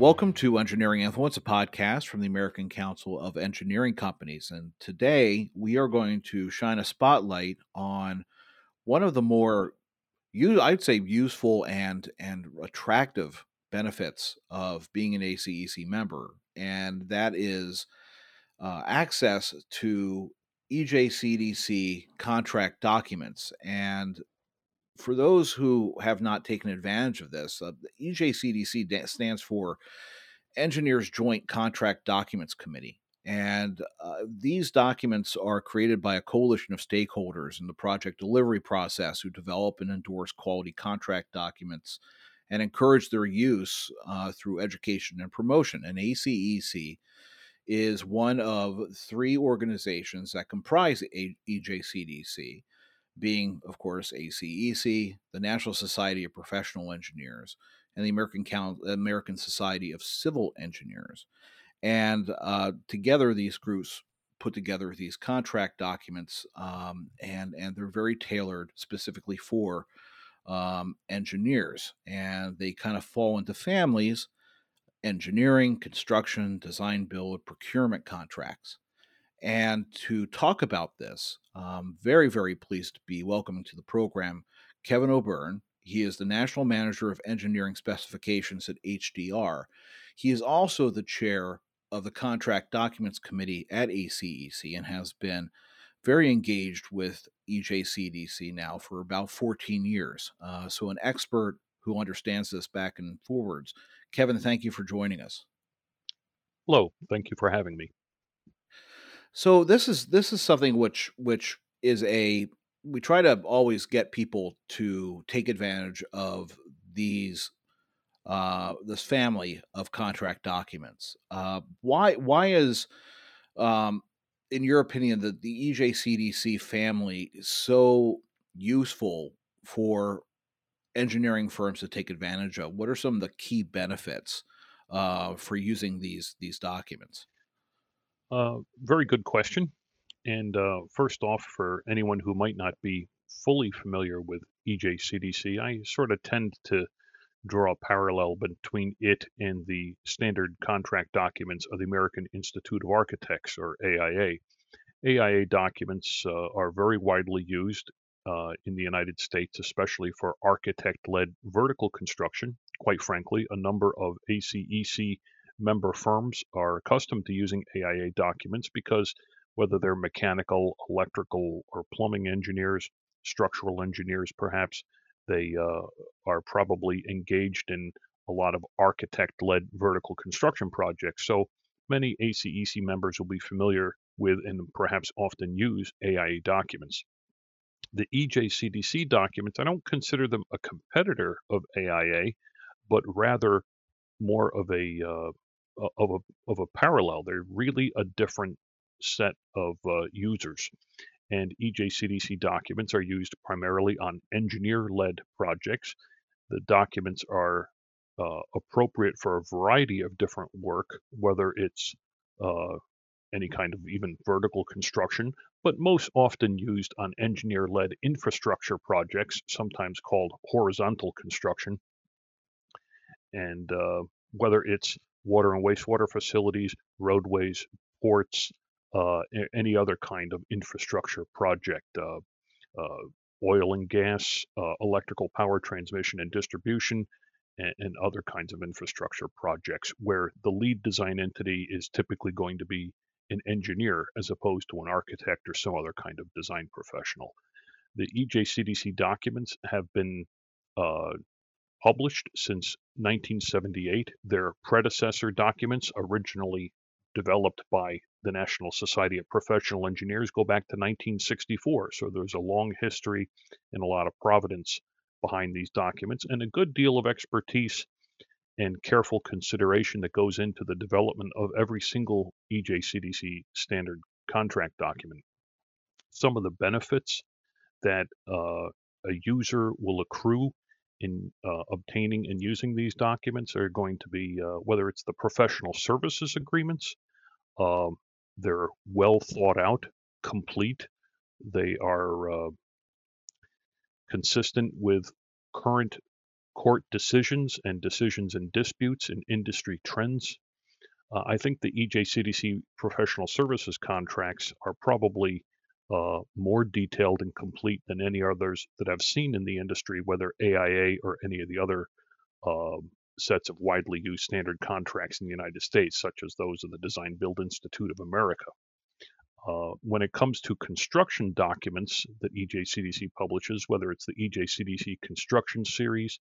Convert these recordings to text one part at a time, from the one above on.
Welcome to Engineering Influence, a podcast from the American Council of Engineering Companies. And today we are going to shine a spotlight on one of the more, I'd say, useful and and attractive benefits of being an ACEC member, and that is uh, access to EJCDC contract documents. And for those who have not taken advantage of this, uh, EJCDC stands for Engineers Joint Contract Documents Committee. And uh, these documents are created by a coalition of stakeholders in the project delivery process who develop and endorse quality contract documents and encourage their use uh, through education and promotion. And ACEC is one of three organizations that comprise EJCDC being, of course, ACEC, the National Society of Professional Engineers, and the American American Society of Civil Engineers. And uh, together, these groups put together these contract documents, um, and and they're very tailored specifically for um, engineers, and they kind of fall into families: engineering, construction, design, build, procurement contracts. And to talk about this, I'm very, very pleased to be welcoming to the program Kevin O'Beirne. He is the National Manager of Engineering Specifications at HDR. He is also the chair of the Contract Documents Committee at ACEC and has been very engaged with EJCDC now for about 14 years. Uh, so, an expert who understands this back and forwards. Kevin, thank you for joining us. Hello, thank you for having me. So this is this is something which which is a we try to always get people to take advantage of these uh, this family of contract documents. Uh, why why is um, in your opinion the the EJCDC family so useful for engineering firms to take advantage of? What are some of the key benefits uh, for using these these documents? Uh, very good question. And uh, first off, for anyone who might not be fully familiar with EJCDC, I sort of tend to draw a parallel between it and the standard contract documents of the American Institute of Architects, or AIA. AIA documents uh, are very widely used uh, in the United States, especially for architect led vertical construction. Quite frankly, a number of ACEC member firms are accustomed to using AIA documents because whether they're mechanical, electrical, or plumbing engineers, structural engineers perhaps, they uh, are probably engaged in a lot of architect led vertical construction projects. So many ACEC members will be familiar with and perhaps often use AIA documents. The EJCDC documents, I don't consider them a competitor of AIA, but rather more of a uh, of a of a parallel. They're really a different set of uh, users. And EJCDC documents are used primarily on engineer-led projects. The documents are uh, appropriate for a variety of different work, whether it's uh, any kind of even vertical construction, but most often used on engineer led infrastructure projects, sometimes called horizontal construction. And uh, whether it's water and wastewater facilities, roadways, ports, uh, any other kind of infrastructure project, uh, uh, oil and gas, uh, electrical power transmission and distribution, and, and, other kinds of infrastructure projects where the lead design entity is typically going to be an engineer as opposed to an architect or some other kind of design professional. The EJCDC documents have been uh, published since 1978. Their predecessor documents, originally developed by the National Society of Professional Engineers, go back to 1964. So there's a long history and a lot of providence behind these documents and a good deal of expertise and careful consideration that goes into the development of every single EJCDC standard contract document. Some of the benefits that uh, a user will accrue in uh, obtaining and using these documents are going to be uh, whether it's the professional services agreements, um, they're well thought out, complete, they are uh, consistent with current court decisions and decisions and disputes and industry trends. Uh, I think the EJCDC professional services contracts are probably uh, more detailed and complete than any others that I've seen in the industry, whether AIA or any of the other uh, sets of widely used standard contracts in the United States, such as those of the Design Build Institute of America. Uh, when it comes to construction documents that EJCDC publishes, whether it's the EJCDC Construction Series,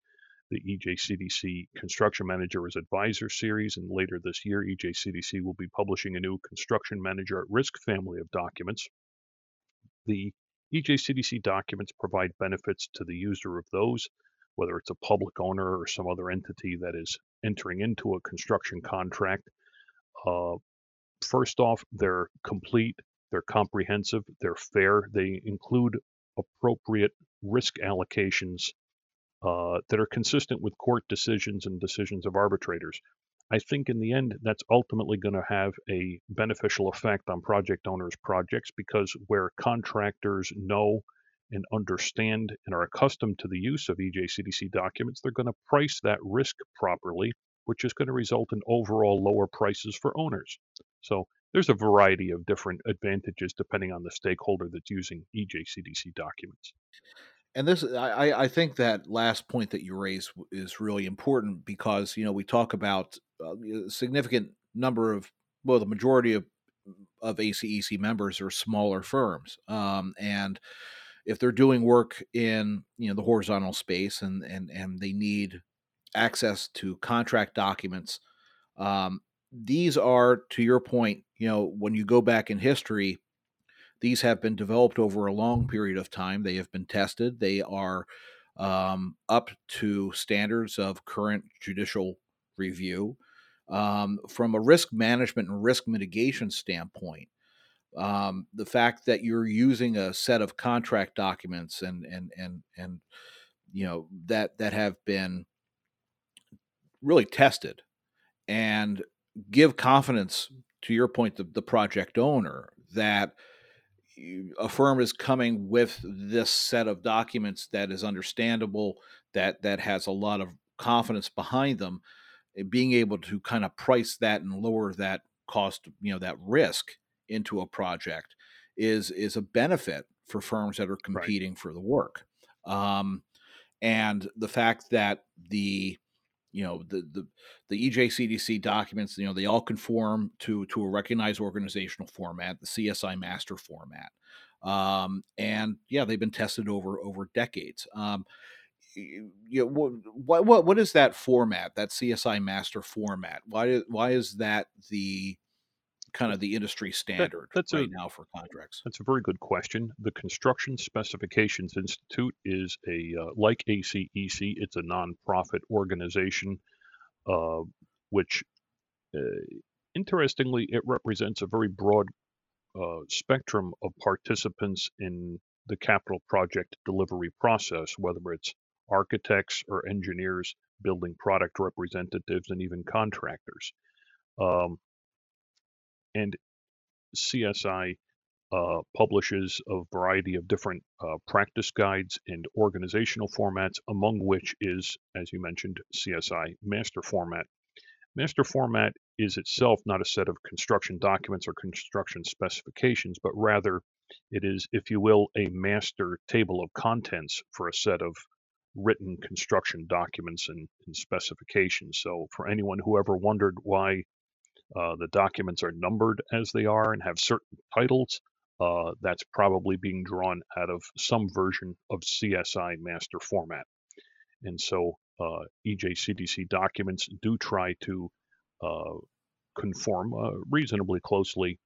the EJCDC Construction Manager as Advisor Series, and later this year, EJCDC will be publishing a new Construction Manager at Risk family of documents. The EJCDC documents provide benefits to the user of those, whether it's a public owner or some other entity that is entering into a construction contract. Uh, first off, they're complete they're comprehensive, they're fair, they include appropriate risk allocations uh, that are consistent with court decisions and decisions of arbitrators. I think in the end, that's ultimately going to have a beneficial effect on project owners' projects because where contractors know and understand and are accustomed to the use of EJCDC documents, they're going to price that risk properly, which is going to result in overall lower prices for owners. So there's a variety of different advantages depending on the stakeholder that's using EJCDC documents. And this, I, I think that last point that you raised is really important because you know we talk about uh, a significant number of well, the majority of of ACEC members are smaller firms, um, and if they're doing work in you know the horizontal space and and and they need access to contract documents, um, these are, to your point, you know, when you go back in history, these have been developed over a long period of time. They have been tested. They are um, up to standards of current judicial review. Um, from a risk management and risk mitigation standpoint, um, the fact that you're using a set of contract documents and and and and you know that that have been really tested and give confidence to your point the, the project owner that a firm is coming with this set of documents that is understandable that that has a lot of confidence behind them being able to kind of price that and lower that cost you know that risk into a project is is a benefit for firms that are competing right. for the work um, and the fact that the you know the the the EJCDC documents you know they all conform to to a recognized organizational format the CSI MasterFormat. Um, and yeah they've been tested over over decades. Um, you know, what what what is that format that CSI MasterFormat? Why why is that the kind of the industry standard that, right a, now for contracts? That's a very good question. The Construction Specifications Institute is a uh, like ACEC. It's a nonprofit organization, uh, which, uh, interestingly, it represents a very broad uh, spectrum of participants in the capital project delivery process, whether it's architects or engineers, building product representatives, and even contractors. Um, and CSI uh, publishes a variety of different uh, practice guides and organizational formats, among which is, as you mentioned, CSI MasterFormat. Master Format is itself not a set of construction documents or construction specifications, but rather it is, if you will, a master table of contents for a set of written construction documents and, and specifications. So, for anyone who ever wondered why uh, the documents are numbered as they are and have certain titles. Uh, that's probably being drawn out of some version of CSI MasterFormat. And so uh, EJCDC documents do try to uh, conform uh, reasonably closely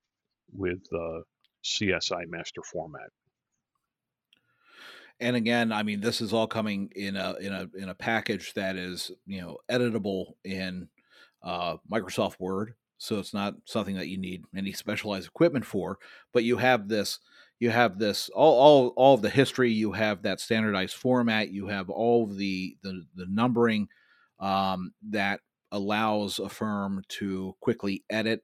with uh, CSI master format. And again, I mean, this is all coming in a in a in a package that is you know editable in Microsoft Word so it's not something that you need any specialized equipment for but you have this you have this all all, all of the history you have that standardized format you have all the the, the numbering um, that allows a firm to quickly edit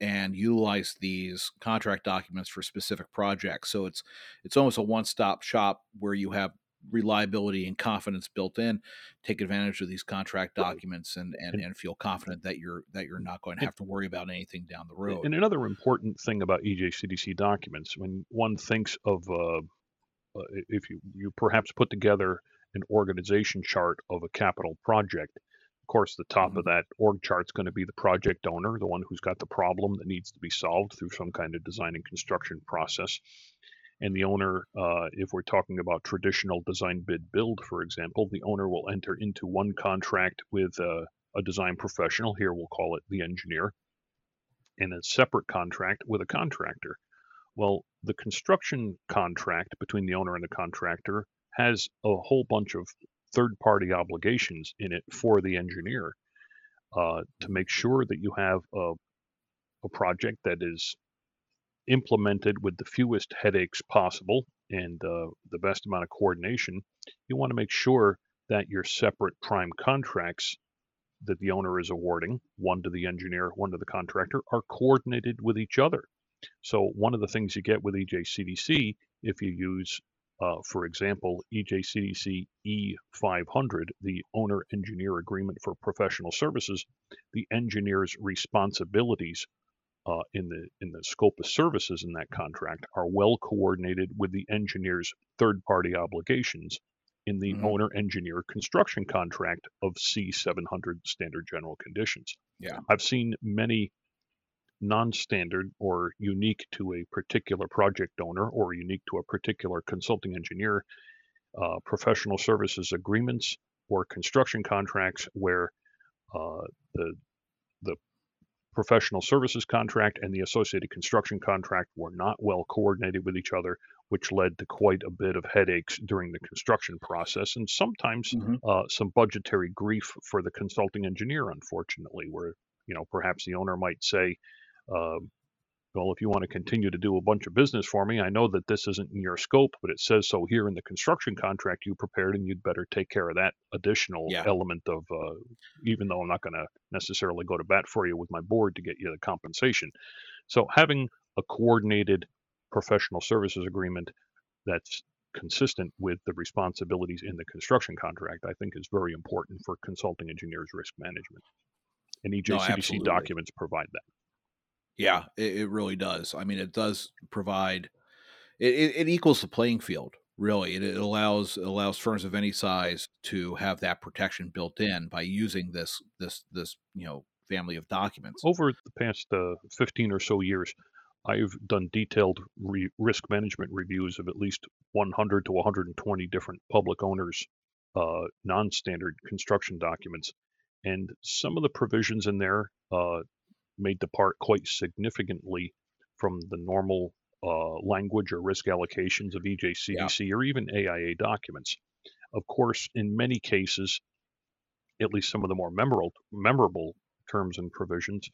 and utilize these contract documents for specific projects. So it's it's almost a one-stop shop where you have reliability and confidence built in, take advantage of these contract documents and, and, and, feel confident that you're that you're not going to have to worry about anything down the road. And another important thing about EJCDC documents, when one thinks of uh, uh, if you you perhaps put together an organization chart of a capital project. Of course, the top mm-hmm. of that org chart is going to be the project owner, the one who's got the problem that needs to be solved through some kind of design and construction process and the owner, uh, if we're talking about traditional design bid build, for example, the owner will enter into one contract with a, a design professional, here we'll call it the engineer, and a separate contract with a contractor. Well, the construction contract between the owner and the contractor has a whole bunch of third party obligations in it for the engineer uh, to make sure that you have a, a project that is implemented with the fewest headaches possible and uh, the best amount of coordination, you want to make sure that your separate prime contracts that the owner is awarding, one to the engineer, one to the contractor, are coordinated with each other. So one of the things you get with EJCDC, if you use, uh, for example, EJCDC E500, the owner engineer agreement for professional services, the engineer's responsibilities uh, in the in the scope of services in that contract are well coordinated with the engineer's third-party obligations in the mm-hmm. owner-engineer construction contract of C700 standard general conditions. Yeah, I've seen many non-standard or unique to a particular project owner or unique to a particular consulting engineer uh, professional services agreements or construction contracts where uh, the the professional services contract and the associated construction contract were not well coordinated with each other, which led to quite a bit of headaches during the construction process and sometimes mm-hmm. uh, some budgetary grief for the consulting engineer, unfortunately, where you know perhaps the owner might say, uh, well, if you want to continue to do a bunch of business for me, I know that this isn't in your scope, but it says so here in the construction contract you prepared, and you'd better take care of that additional yeah. element of, uh, even though I'm not going to necessarily go to bat for you with my board to get you the compensation. So having a coordinated professional services agreement that's consistent with the responsibilities in the construction contract, I think is very important for consulting engineers risk management. And EJCDC no, documents provide that. Yeah, it, it really does. I mean, it does provide it, it, it equals the playing field. Really, it, allows allows firms of any size to have that protection built in by using this this this you know family of documents. Over the past uh, 15 or so years, I've done detailed re- risk management reviews of at least 100 to 120 different public owners' uh, non-standard construction documents, and some of the provisions in there uh, may depart quite significantly from the normal uh, language or risk allocations of EJCDC yeah. or even AIA documents. Of course, in many cases, at least some of the more memorable, memorable terms and provisions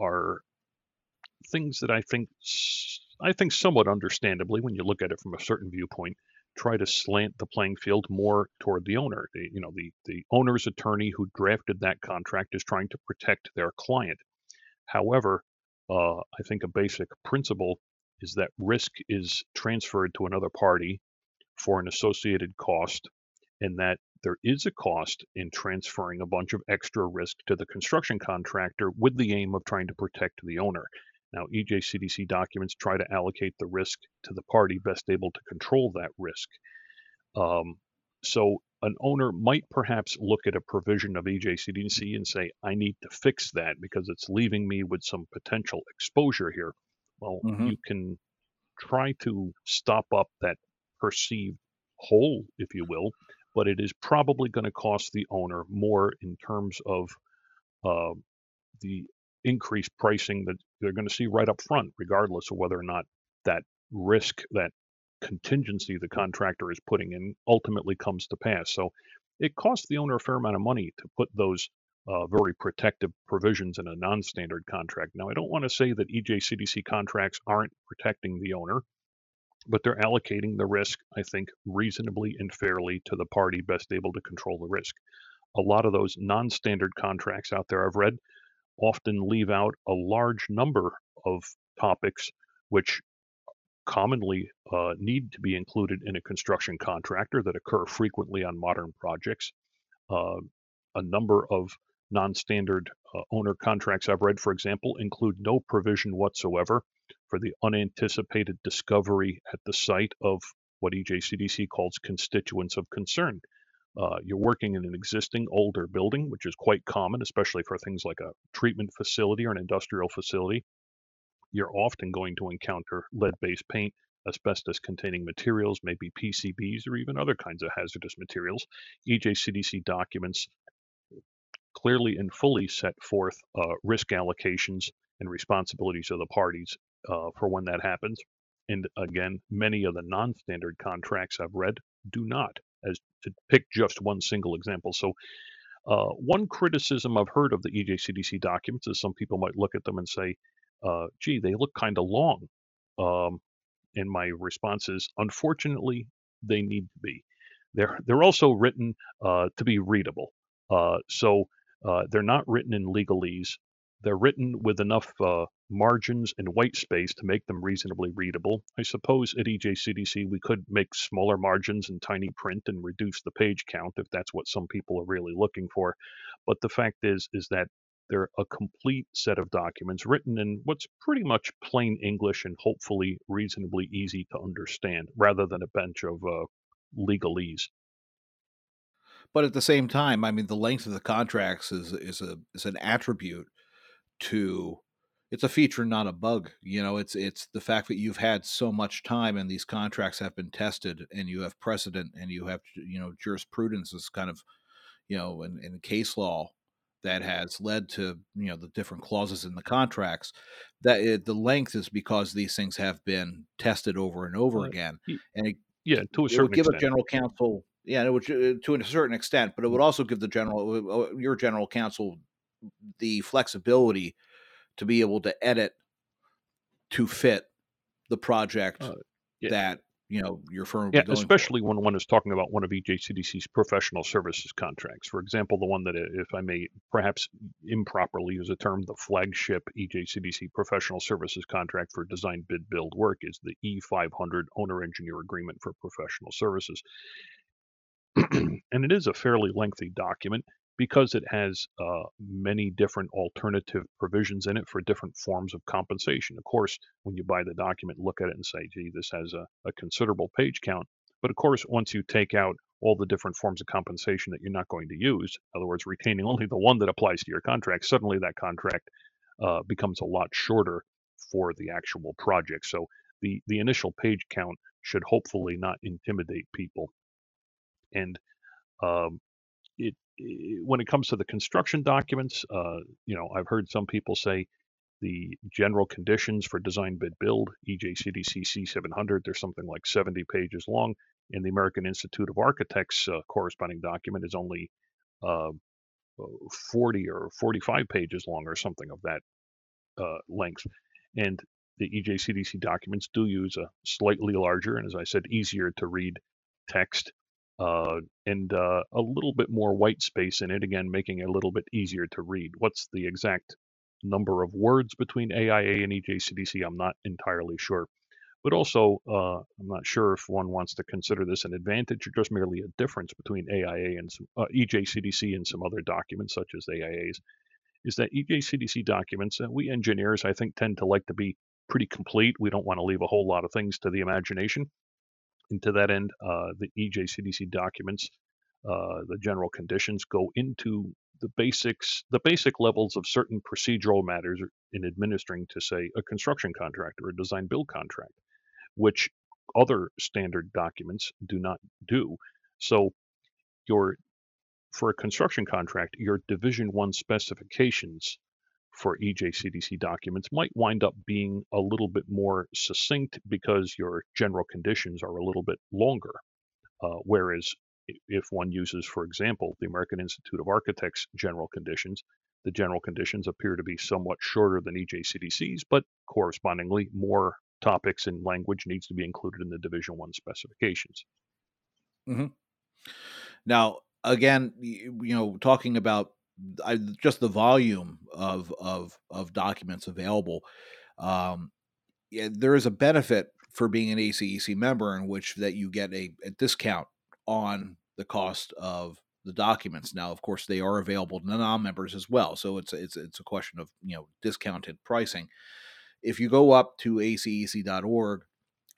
are things that I think I think somewhat understandably, when you look at it from a certain viewpoint, try to slant the playing field more toward the owner. The, you know, the the owner's attorney who drafted that contract is trying to protect their client. However, uh, I think a basic principle is that risk is transferred to another party for an associated cost, and that there is a cost in transferring a bunch of extra risk to the construction contractor with the aim of trying to protect the owner. Now, EJCDC documents try to allocate the risk to the party best able to control that risk. Um, so an owner might perhaps look at a provision of EJCDC and say, I need to fix that because it's leaving me with some potential exposure here. Well, mm-hmm. you can try to stop up that perceived hole, if you will, but it is probably going to cost the owner more in terms of uh, the increased pricing that they're going to see right up front, regardless of whether or not that risk, that contingency the contractor is putting in ultimately comes to pass. So it costs the owner a fair amount of money to put those uh, very protective provisions in a non-standard contract. Now, I don't want to say that EJCDC contracts aren't protecting the owner, but they're allocating the risk, I think, reasonably and fairly to the party best able to control the risk. A lot of those non-standard contracts out there I've read often leave out a large number of topics which commonly uh, need to be included in a construction contractor that occur frequently on modern projects. Uh, a number of non-standard uh, owner contracts I've read, for example, include no provision whatsoever for the unanticipated discovery at the site of what EJCDC calls constituents of concern. Uh, you're working in an existing older building, which is quite common, especially for things like a treatment facility or an industrial facility. You're often going to encounter lead based paint, asbestos containing materials, maybe PCBs, or even other kinds of hazardous materials. EJCDC documents clearly and fully set forth uh, risk allocations and responsibilities of the parties uh, for when that happens. And again, many of the non standard contracts I've read do not, as to pick just one single example. So, uh, one criticism I've heard of the EJCDC documents is some people might look at them and say, uh, gee, they look kind of long. Um, and my response is, unfortunately, they need to be. They're, they're also written uh, to be readable. Uh, so uh, they're not written in legalese. They're written with enough uh, margins and white space to make them reasonably readable. I suppose at EJCDC we could make smaller margins and tiny print and reduce the page count if that's what some people are really looking for. But the fact is, is that they're a complete set of documents written in what's pretty much plain English and hopefully reasonably easy to understand, rather than a bunch of uh, legalese. But at the same time, I mean, the length of the contracts is is a is an attribute to it's a feature, not a bug. You know, it's it's the fact that you've had so much time and these contracts have been tested, and you have precedent, and you have you know jurisprudence is kind of you know in, in case law that has led to you know the different clauses in the contracts that it, the length is because these things have been tested over and over again and it, yeah to a certain would give extent. a general counsel yeah it would uh, to a certain extent but it would mm. also give the general uh, uh, your general counsel the flexibility to be able to edit to fit the project uh, yeah. that you know your firm yeah especially for. when one is talking about one of ejcdc's professional services contracts. For example the one that uh, if i may perhaps improperly use a term the flagship ejcdc professional services contract for design bid build work is the e500 owner engineer agreement for professional services. And it is a fairly lengthy document because it has uh, many different alternative provisions in it for different forms of compensation. Of course, when you buy the document, look at it and say, gee, this has a, a considerable page count. But of course, once you take out all the different forms of compensation that you're not going to use, in other words, retaining only the one that applies to your contract, suddenly that contract uh, becomes a lot shorter for the actual project. So the, the initial page count should hopefully not intimidate people. And um, when it comes to the construction documents, uh, you know, I've heard some people say the general conditions for design bid build EJCDC C700 there's something like 70 pages long and the American Institute of Architects uh, corresponding document is only uh, 40 or 45 pages long or something of that uh, length. And the EJCDC documents do use a slightly larger and as I said easier to read text uh, and uh, a little bit more white space in it, again, making it a little bit easier to read. What's the exact number of words between AIA and EJCDC? I'm not entirely sure. But also, uh, I'm not sure if one wants to consider this an advantage or just merely a difference between AIA and some, uh, EJCDC and some other documents, such as AIA's, is that EJCDC documents, uh, we engineers, I think, tend to like to be pretty complete. We don't want to leave a whole lot of things to the imagination. And to that end, uh, the EJCDC documents, uh, the general conditions go into the basics, the basic levels of certain procedural matters in administering to, say, a construction contract or a design build contract, which other standard documents do not do. So your for a construction contract, your division one specifications for EJCDC documents might wind up being a little bit more succinct because your general conditions are a little bit longer. Uh, whereas if one uses, for example, the American Institute of Architects general conditions, the general conditions appear to be somewhat shorter than EJCDC's, but correspondingly more topics and language needs to be included in the Division One specifications. Mm-hmm. Now, again, you know, talking about I, just the volume of of of documents available. Um, yeah, there is a benefit for being an ACEC member, in which that you get a, a discount on the cost of the documents. Now, of course, they are available to non-members as well, so it's it's it's a question of you know discounted pricing. If you go up to acec.org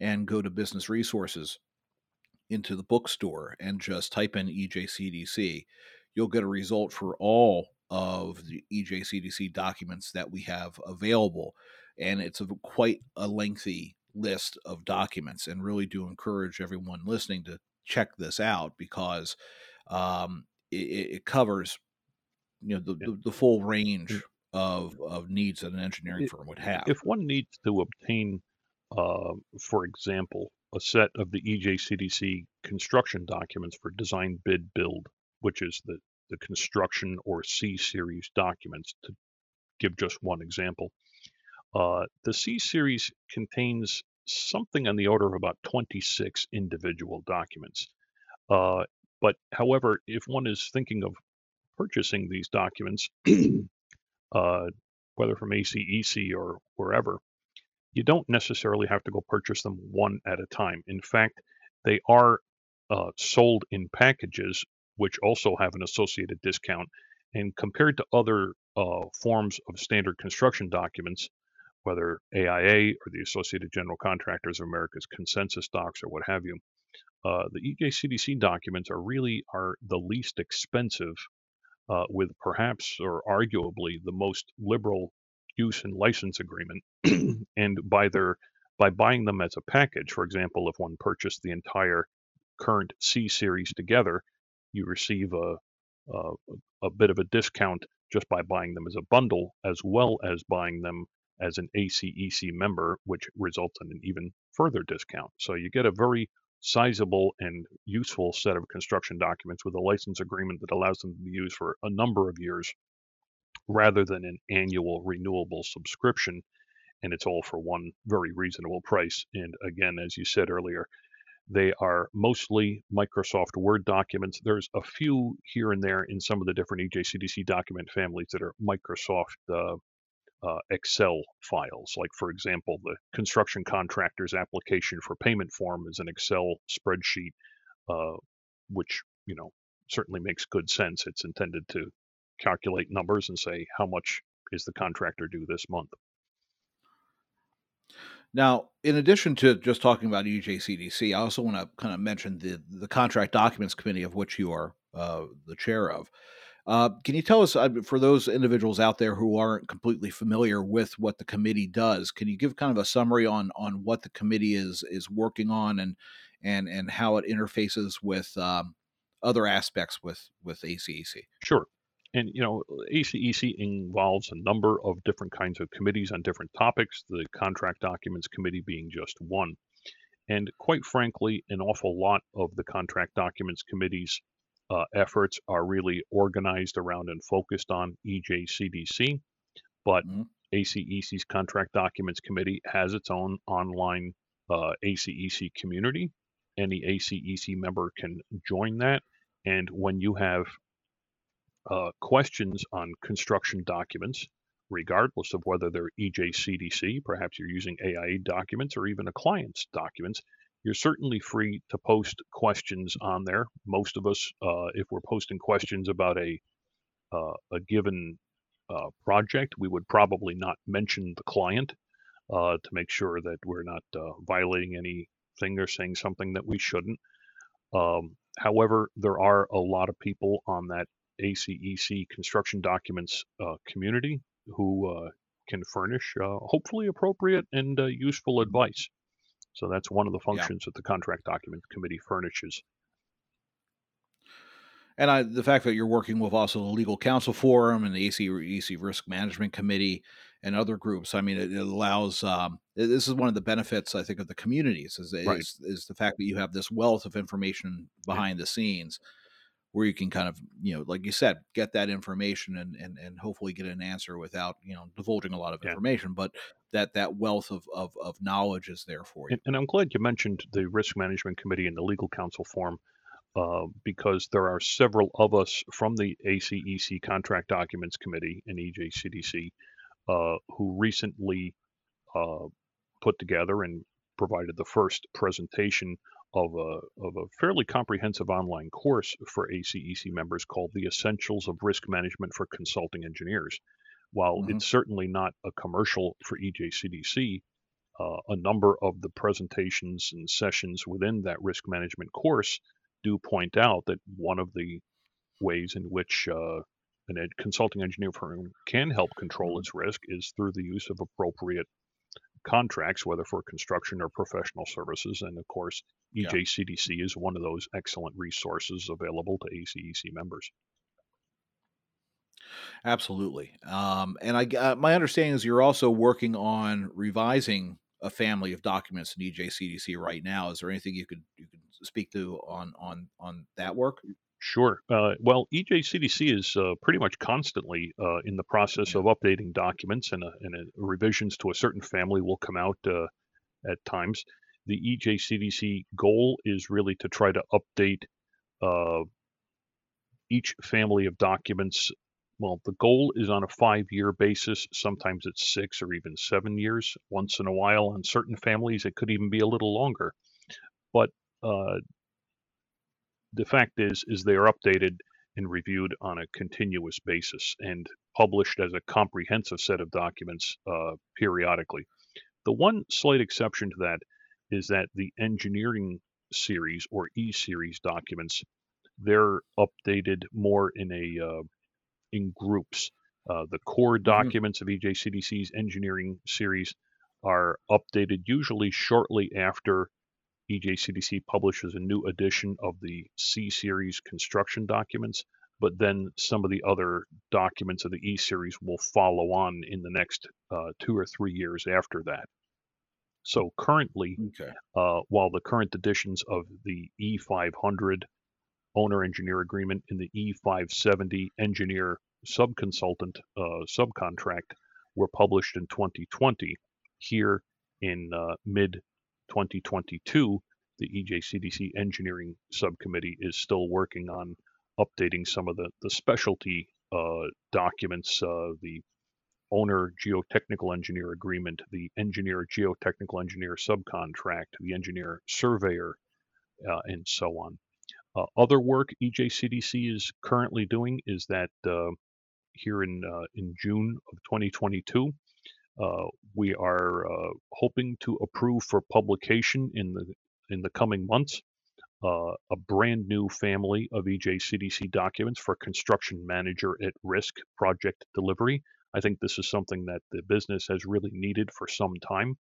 and go to business resources into the bookstore and just type in EJCDC, you'll get a result for all of the EJCDC documents that we have available, and it's a, quite a lengthy list of documents. And really do encourage everyone listening to check this out because um, it, it, covers you know the, the, the, full range of of needs that an engineering firm would have. If one needs to obtain, uh, for example, a set of the EJCDC construction documents for design bid build, which is the the construction or C series documents, to give just one example. Uh, the C series contains something on the order of about 26 individual documents. Uh, but however, if one is thinking of purchasing these documents, uh, whether from ACEC or wherever, you don't necessarily have to go purchase them one at a time. In fact, they are uh, sold in packages, which also have an associated discount. And compared to other uh, forms of standard construction documents, whether AIA or the Associated General Contractors of America's ConsensusDocs or what have you, uh, the EJCDC documents are really are the least expensive, uh, with perhaps or arguably the most liberal use and license agreement. and by their by buying them as a package, for example, if one purchased the entire current C series together, you receive a, a, a bit of a discount just by buying them as a bundle, as well as buying them as an ACEC member, which results in an even further discount. So you get a very sizable and useful set of construction documents with a license agreement that allows them to be used for a number of years rather than an annual renewable subscription. And it's all for one very reasonable price. And again, as you said earlier, they are mostly Microsoft Word documents. There's a few here and there in some of the different EJCDC document families that are Microsoft uh, uh, Excel files. Like, for example, the construction contractor's application for payment form is an Excel spreadsheet, uh, which, you know, certainly makes good sense. It's intended to calculate numbers and say how much is the contractor due this month. Now, in addition to just talking about EJCDC, I also want to kind of mention the the contract documents committee of which you are uh, the chair of. Uh, can you tell us, uh, for those individuals out there who aren't completely familiar with what the committee does, can you give kind of a summary on on what the committee is is working on and and and how it interfaces with um, other aspects with with ACEC? Sure. And you know, ACEC involves a number of different kinds of committees on different topics. The contract documents committee being just one. And quite frankly, an awful lot of the contract documents committee's uh, efforts are really organized around and focused on EJCDC, but mm-hmm. ACEC's Contract Documents Committee has its own online uh, ACEC community. Any ACEC member can join that. And when you have uh, questions on construction documents, regardless of whether they're EJCDC, perhaps you're using AIA documents or even a client's documents, you're certainly free to post questions on there. Most of us, uh, if we're posting questions about a uh, a given uh, project, we would probably not mention the client uh, to make sure that we're not uh, violating anything or saying something that we shouldn't. Um, however, there are a lot of people on that ACEC construction documents uh, community who can furnish hopefully appropriate and useful advice. So that's one of the functions yeah. that the contract document committee furnishes. And I, the fact that you're working with also the Legal Counsel Forum and the AC, EC Risk Management Committee and other groups, I mean, it, it allows. Um, this is one of the benefits I think of the communities is, right. is, is the fact that you have this wealth of information behind yeah. the scenes where you can kind of you know like you said get that information and and, and hopefully get an answer without you know divulging a lot of information but that that wealth of, of, of knowledge is there for you. And, and, i'm glad you mentioned the risk management committee and the legal counsel forum uh, because there are several of us from the acec contract documents committee and ejcdc uh, who recently uh, put together and provided the first presentation of a, of a fairly comprehensive online course for ACEC members called The Essentials of Risk Management for Consulting Engineers. While mm-hmm. it's certainly not a commercial for EJCDC, uh, a number of the presentations and sessions within that risk management course do point out that one of the ways in which uh, an ed- consulting engineer firm can help control mm-hmm. its risk is through the use of appropriate contracts, whether for construction or professional services. And of course, EJCDC yeah. is one of those excellent resources available to ACEC members. Absolutely. Um, and I, uh, my understanding is you're also working on revising a family of documents in EJCDC right now. Is there anything you could you could speak to on on on that work? Sure. Uh, well, EJCDC is uh, pretty much constantly uh, in the process of updating documents, and, and revisions to a certain family will come out uh, at times. The EJCDC goal is really to try to update uh, each family of documents. Well, the goal is on a five year basis. Sometimes it's six or even seven years. Once in a while, on certain families, it could even be a little longer. But uh, the fact is is they are updated and reviewed on a continuous basis and published as a comprehensive set of documents uh, periodically. The one slight exception to that is that the engineering series or E series documents they're updated more in a uh, in groups. Uh, the core mm-hmm. documents mm-hmm. of EJCDC's engineering series are updated usually shortly after EJCDC publishes a new edition of the C series construction documents, but then some of the other documents of the E series will follow on in the next uh, two or three years after that. So currently, okay. uh, while the current editions of the E500 owner engineer agreement and the E570 engineer subconsultant uh, subcontract were published in 2020, here in uh, mid 2022, the EJCDC engineering subcommittee is still working on updating some of the, the specialty uh, documents, uh, the owner geotechnical engineer agreement, the engineer geotechnical engineer subcontract, the engineer surveyor, uh, and so on. Uh, other work EJCDC is currently doing is that uh, here in uh, in June of 2022, uh, we are uh, hoping to approve for publication in the in the coming months uh, a brand new family of EJCDC documents for construction manager at risk project delivery. I think this is something that the business has really needed for some time.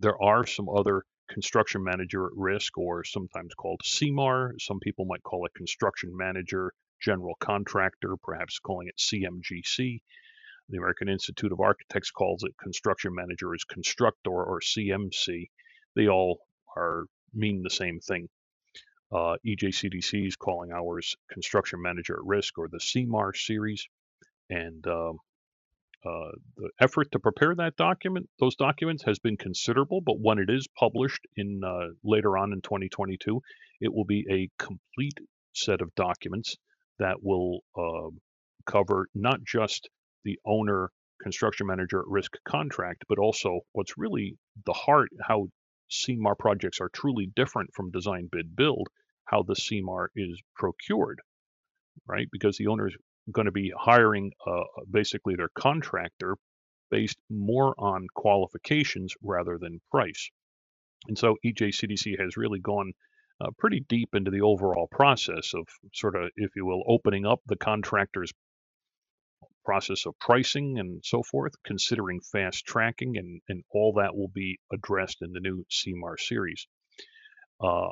There are some other construction manager at risk, or sometimes called CMAR. Some people might call it construction manager, general contractor, perhaps calling it CMGC. The American Institute of Architects calls it construction manager as constructor or CMC. They all are mean the same thing. Uh, EJCDC is calling ours construction manager at risk or the CMAR series. And uh, uh, the effort to prepare that document, those documents, has been considerable. But when it is published in uh, later on in 2022, it will be a complete set of documents that will uh, cover not just the owner construction manager at risk contract, but also what's really the heart, how CMAR projects are truly different from design bid build, how the CMAR is procured, right? Because the owner is going to be hiring uh, basically their contractor based more on qualifications rather than price. And so EJCDC has really gone uh, pretty deep into the overall process of sort of, if you will, opening up the contractor's process of pricing and so forth, considering fast tracking, and, and all that will be addressed in the new CMAR series. Uh,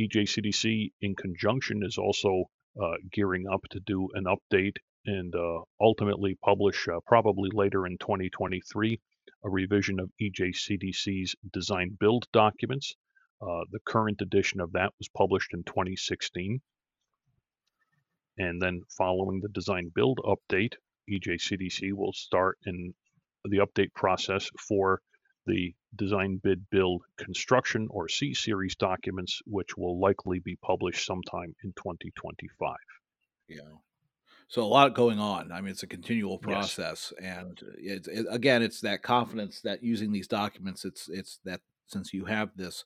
EJCDC, in conjunction, is also uh, gearing up to do an update and uh, ultimately publish, uh, probably later in 2023, a revision of EJCDC's design build documents. Uh, the current edition of that was published in 2016. And then following the design build update, EJCDC will start in the update process for the design bid build construction or C series documents, which will likely be published sometime in 2025. Yeah. So a lot going on. I mean, it's a continual process, yes. and it's it, again, it's that confidence that using these documents, it's it's that since you have this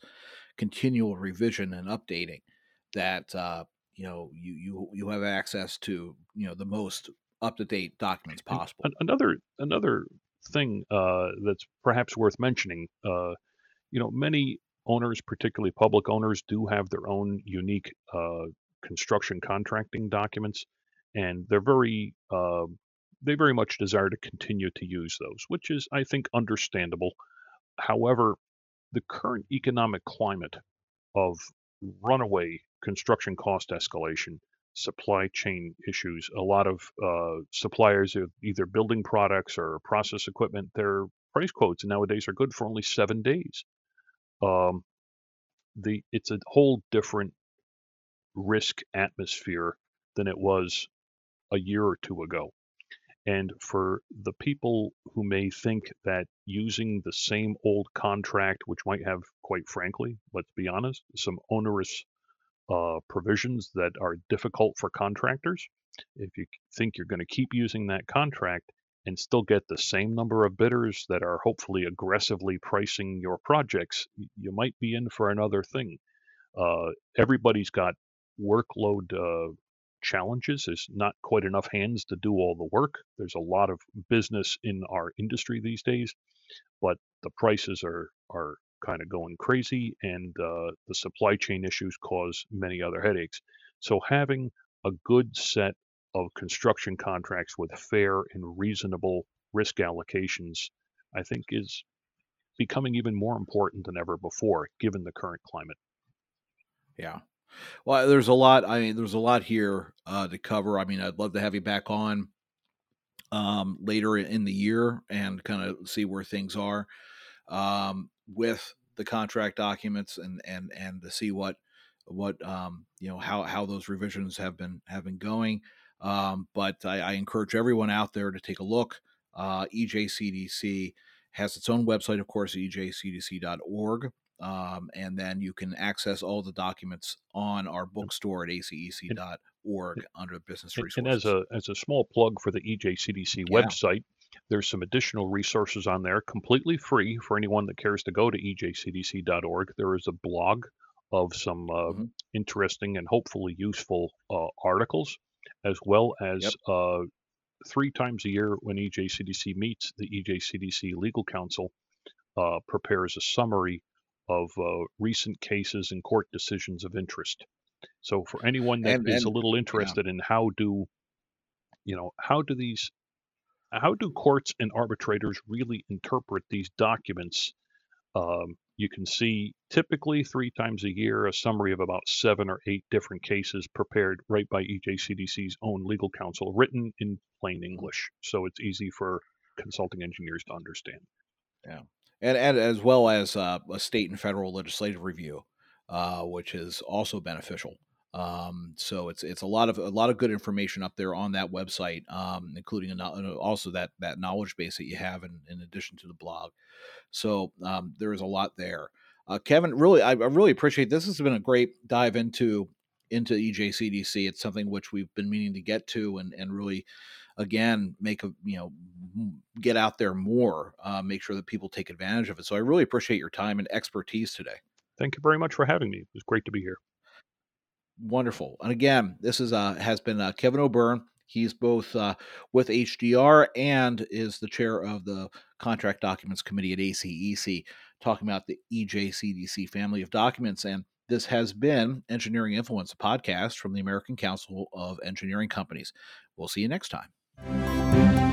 continual revision and updating that uh, you know you you you have access to you know the most up to date documents possible. Another another thing uh, that's perhaps worth mentioning, uh, you know, many owners, particularly public owners, do have their own unique uh, construction contracting documents, and they're very uh, they very much desire to continue to use those, which is, I think, understandable. However, the current economic climate of runaway construction cost escalation, supply chain issues. A lot of uh, suppliers of either building products or process equipment, their price quotes nowadays are good for only seven days. Um, the it's a whole different risk atmosphere than it was a year or two ago. And for the people who may think that using the same old contract, which might have, quite frankly, let's be honest, some onerous uh, provisions that are difficult for contractors, if you think you're going to keep using that contract and still get the same number of bidders that are hopefully aggressively pricing your projects, you might be in for another thing. Uh, everybody's got workload uh, challenges. There's not quite enough hands to do all the work. There's a lot of business in our industry these days, but the prices are are kind of going crazy, and uh, the supply chain issues cause many other headaches. So having a good set of construction contracts with fair and reasonable risk allocations, I think, is becoming even more important than ever before, given the current climate. Yeah. Well, there's a lot. I mean, there's a lot here uh, to cover. I mean, I'd love to have you back on um, later in the year and kind of see where things are um, with the contract documents and and and to see what what um, you know how how those revisions have been have been going. Um, but I, I, encourage everyone out there to take a look. Uh, EJCDC has its own website, of course, ejcdc.org. Um, and then you can access all the documents on our bookstore at acec.org and, under business resources. And as a as a small plug for the EJCDC yeah. website, there's some additional resources on there, completely free for anyone that cares to go to ejcdc.org. There is a blog of some uh, mm-hmm. interesting and hopefully useful uh, articles, as well as yep. uh, three times a year when EJCDC meets, the EJCDC Legal Counsel uh, prepares a summary of uh, recent cases and court decisions of interest. So for anyone that and, is and, a little interested yeah. in how do you know how do these how do courts and arbitrators really interpret these documents? Um, you can see typically three times a year a summary of about seven or eight different cases prepared right by EJCDC's own legal counsel, written in plain English, so it's easy for consulting engineers to understand. Yeah and, and as well as uh, a state and federal legislative review, uh, which is also beneficial. Um, so it's it's a lot of a lot of good information up there on that website, um, including a, also that that knowledge base that you have in, in addition to the blog. So um, there is a lot there. Uh, Kevin, really, I, I, really appreciate this. Has been a great dive into into EJCDC. It's something which we've been meaning to get to and and really again make a you know get out there more uh, make sure that people take advantage of it so i really appreciate your time and expertise today thank you very much for having me it was great to be here wonderful and again this is uh has been uh, kevin o'beirne he's both uh, with hdr and is the chair of the contract documents committee at acec talking about the ejcdc family of documents and this has been Engineering Influence, a podcast from the American Council of Engineering Companies. We'll see you next time.